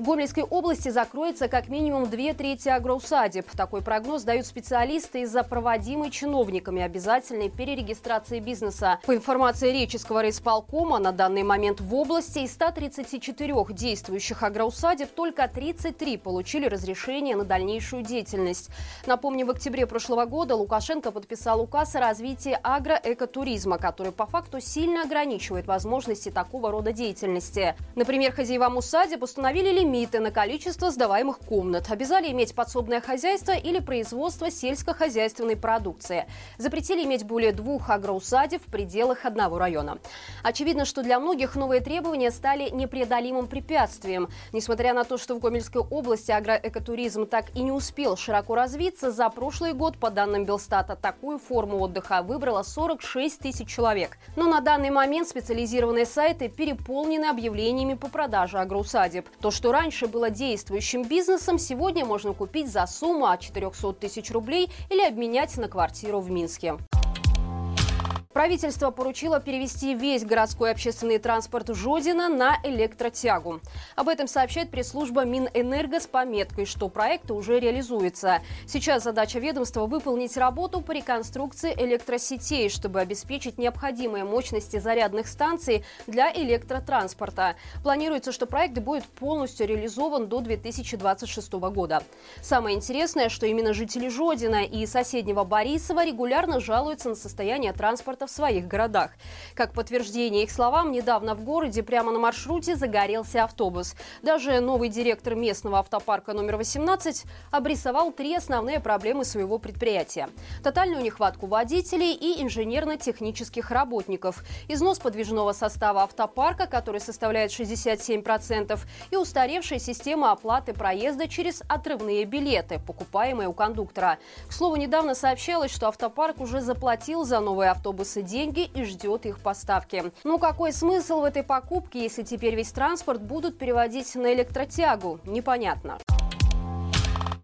В Гомельской области закроется как минимум две трети агроусадеб. Такой прогноз дают специалисты из-за проводимой чиновниками обязательной перерегистрации бизнеса. По информации Реческого райисполкома, на данный момент в области из 134 действующих агроусадеб только 33 получили разрешение на дальнейшую деятельность. Напомню, в октябре прошлого года Лукашенко подписал указ о развитии агроэкотуризма, который по факту сильно ограничивает возможности такого рода деятельности. Например, хозяевам усадеб установили лимит лимиты на количество сдаваемых комнат, обязали иметь подсобное хозяйство или производство сельскохозяйственной продукции. Запретили иметь более двух агроусадеб в пределах одного района. Очевидно, что для многих новые требования стали непреодолимым препятствием. Несмотря на то, что в Гомельской области агроэкотуризм так и не успел широко развиться, за прошлый год, по данным Белстата, такую форму отдыха выбрало 46 тысяч человек. Но на данный момент специализированные сайты переполнены объявлениями по продаже агроусадеб. То, что раньше было действующим бизнесом, сегодня можно купить за сумму от 400 тысяч рублей или обменять на квартиру в Минске. Правительство поручило перевести весь городской общественный транспорт Жодина на электротягу. Об этом сообщает пресс-служба Минэнерго с пометкой, что проект уже реализуется. Сейчас задача ведомства выполнить работу по реконструкции электросетей, чтобы обеспечить необходимые мощности зарядных станций для электротранспорта. Планируется, что проект будет полностью реализован до 2026 года. Самое интересное, что именно жители Жодина и соседнего Борисова регулярно жалуются на состояние транспорта транспорта в своих городах. Как подтверждение их словам, недавно в городе прямо на маршруте загорелся автобус. Даже новый директор местного автопарка номер 18 обрисовал три основные проблемы своего предприятия. Тотальную нехватку водителей и инженерно-технических работников, износ подвижного состава автопарка, который составляет 67%, и устаревшая система оплаты проезда через отрывные билеты, покупаемые у кондуктора. К слову, недавно сообщалось, что автопарк уже заплатил за новые автобусы автобусы деньги и ждет их поставки. Ну какой смысл в этой покупке, если теперь весь транспорт будут переводить на электротягу? Непонятно.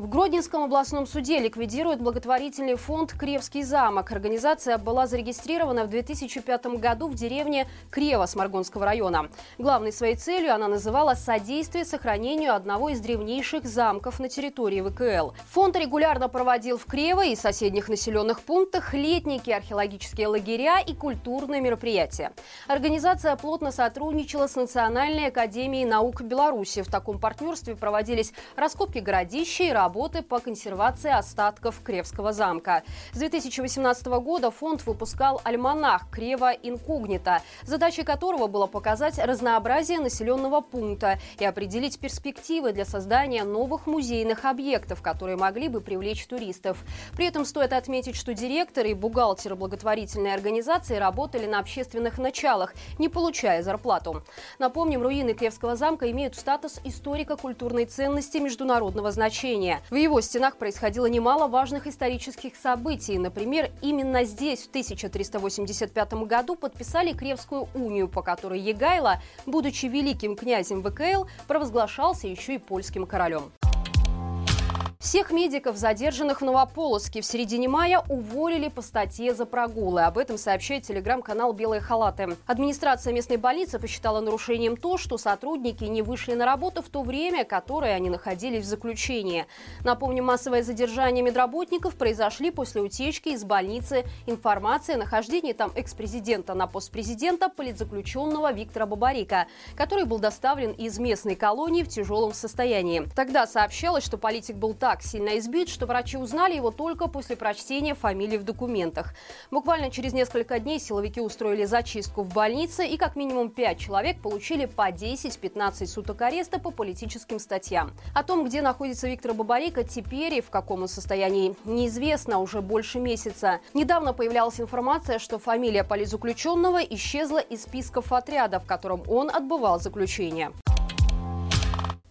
В Гродненском областном суде ликвидируют благотворительный фонд «Кревский замок». Организация была зарегистрирована в 2005 году в деревне Крева Сморгонского района. Главной своей целью она называла содействие сохранению одного из древнейших замков на территории ВКЛ. Фонд регулярно проводил в Крево и соседних населенных пунктах летники, археологические лагеря и культурные мероприятия. Организация плотно сотрудничала с Национальной академией наук Беларуси. В таком партнерстве проводились раскопки городища и работы работы по консервации остатков Кревского замка. С 2018 года фонд выпускал альманах «Крева инкогнита», задачей которого было показать разнообразие населенного пункта и определить перспективы для создания новых музейных объектов, которые могли бы привлечь туристов. При этом стоит отметить, что директоры и бухгалтеры благотворительной организации работали на общественных началах, не получая зарплату. Напомним, руины Кревского замка имеют статус историко-культурной ценности международного значения. В его стенах происходило немало важных исторических событий. Например, именно здесь в 1385 году подписали Кревскую унию, по которой Егайло, будучи великим князем ВКЛ, провозглашался еще и польским королем. Всех медиков, задержанных в Новополоцке в середине мая, уволили по статье за прогулы. Об этом сообщает телеграм-канал «Белые халаты». Администрация местной больницы посчитала нарушением то, что сотрудники не вышли на работу в то время, которое они находились в заключении. Напомню, массовое задержание медработников произошли после утечки из больницы информации о нахождении там экс-президента на пост президента политзаключенного Виктора Бабарика, который был доставлен из местной колонии в тяжелом состоянии. Тогда сообщалось, что политик был так так сильно избит, что врачи узнали его только после прочтения фамилии в документах. Буквально через несколько дней силовики устроили зачистку в больнице, и как минимум пять человек получили по 10-15 суток ареста по политическим статьям. О том, где находится Виктор Бабарика, теперь и в каком он состоянии, неизвестно уже больше месяца. Недавно появлялась информация, что фамилия политзаключенного исчезла из списков отряда, в котором он отбывал заключение.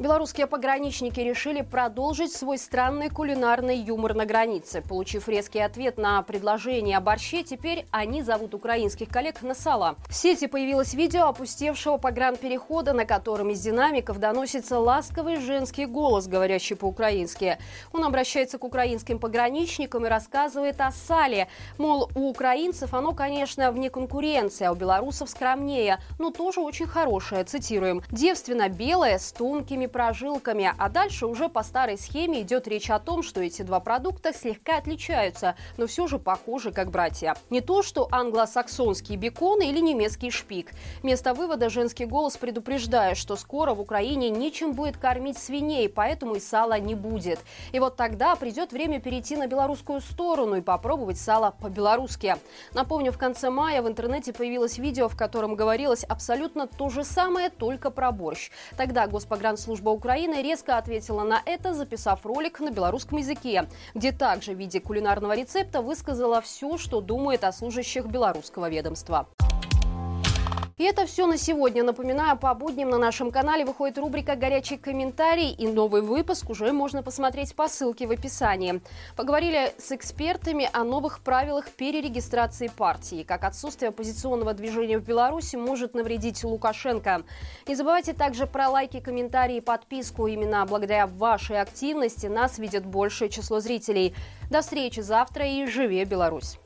Белорусские пограничники решили продолжить свой странный кулинарный юмор на границе. Получив резкий ответ на предложение о борще, теперь они зовут украинских коллег на сала. В сети появилось видео опустевшего погранперехода, на котором из динамиков доносится ласковый женский голос, говорящий по-украински. Он обращается к украинским пограничникам и рассказывает о сале. Мол, у украинцев оно, конечно, вне конкуренции, а у белорусов скромнее, но тоже очень хорошее. Цитируем. «Девственно белое, с тонкими прожилками. А дальше уже по старой схеме идет речь о том, что эти два продукта слегка отличаются, но все же похожи как братья. Не то, что англосаксонский бекон или немецкий шпик. Место вывода женский голос предупреждает, что скоро в Украине нечем будет кормить свиней, поэтому и сала не будет. И вот тогда придет время перейти на белорусскую сторону и попробовать сало по-белорусски. Напомню, в конце мая в интернете появилось видео, в котором говорилось абсолютно то же самое, только про борщ. Тогда Госпогранслужба служба Украины резко ответила на это, записав ролик на белорусском языке, где также в виде кулинарного рецепта высказала все, что думает о служащих белорусского ведомства. И это все на сегодня. Напоминаю, по будням на нашем канале выходит рубрика «Горячий комментарий», и новый выпуск уже можно посмотреть по ссылке в описании. Поговорили с экспертами о новых правилах перерегистрации партии, как отсутствие оппозиционного движения в Беларуси может навредить Лукашенко. Не забывайте также про лайки, комментарии и подписку. Именно благодаря вашей активности нас видит большее число зрителей. До встречи завтра и живи Беларусь!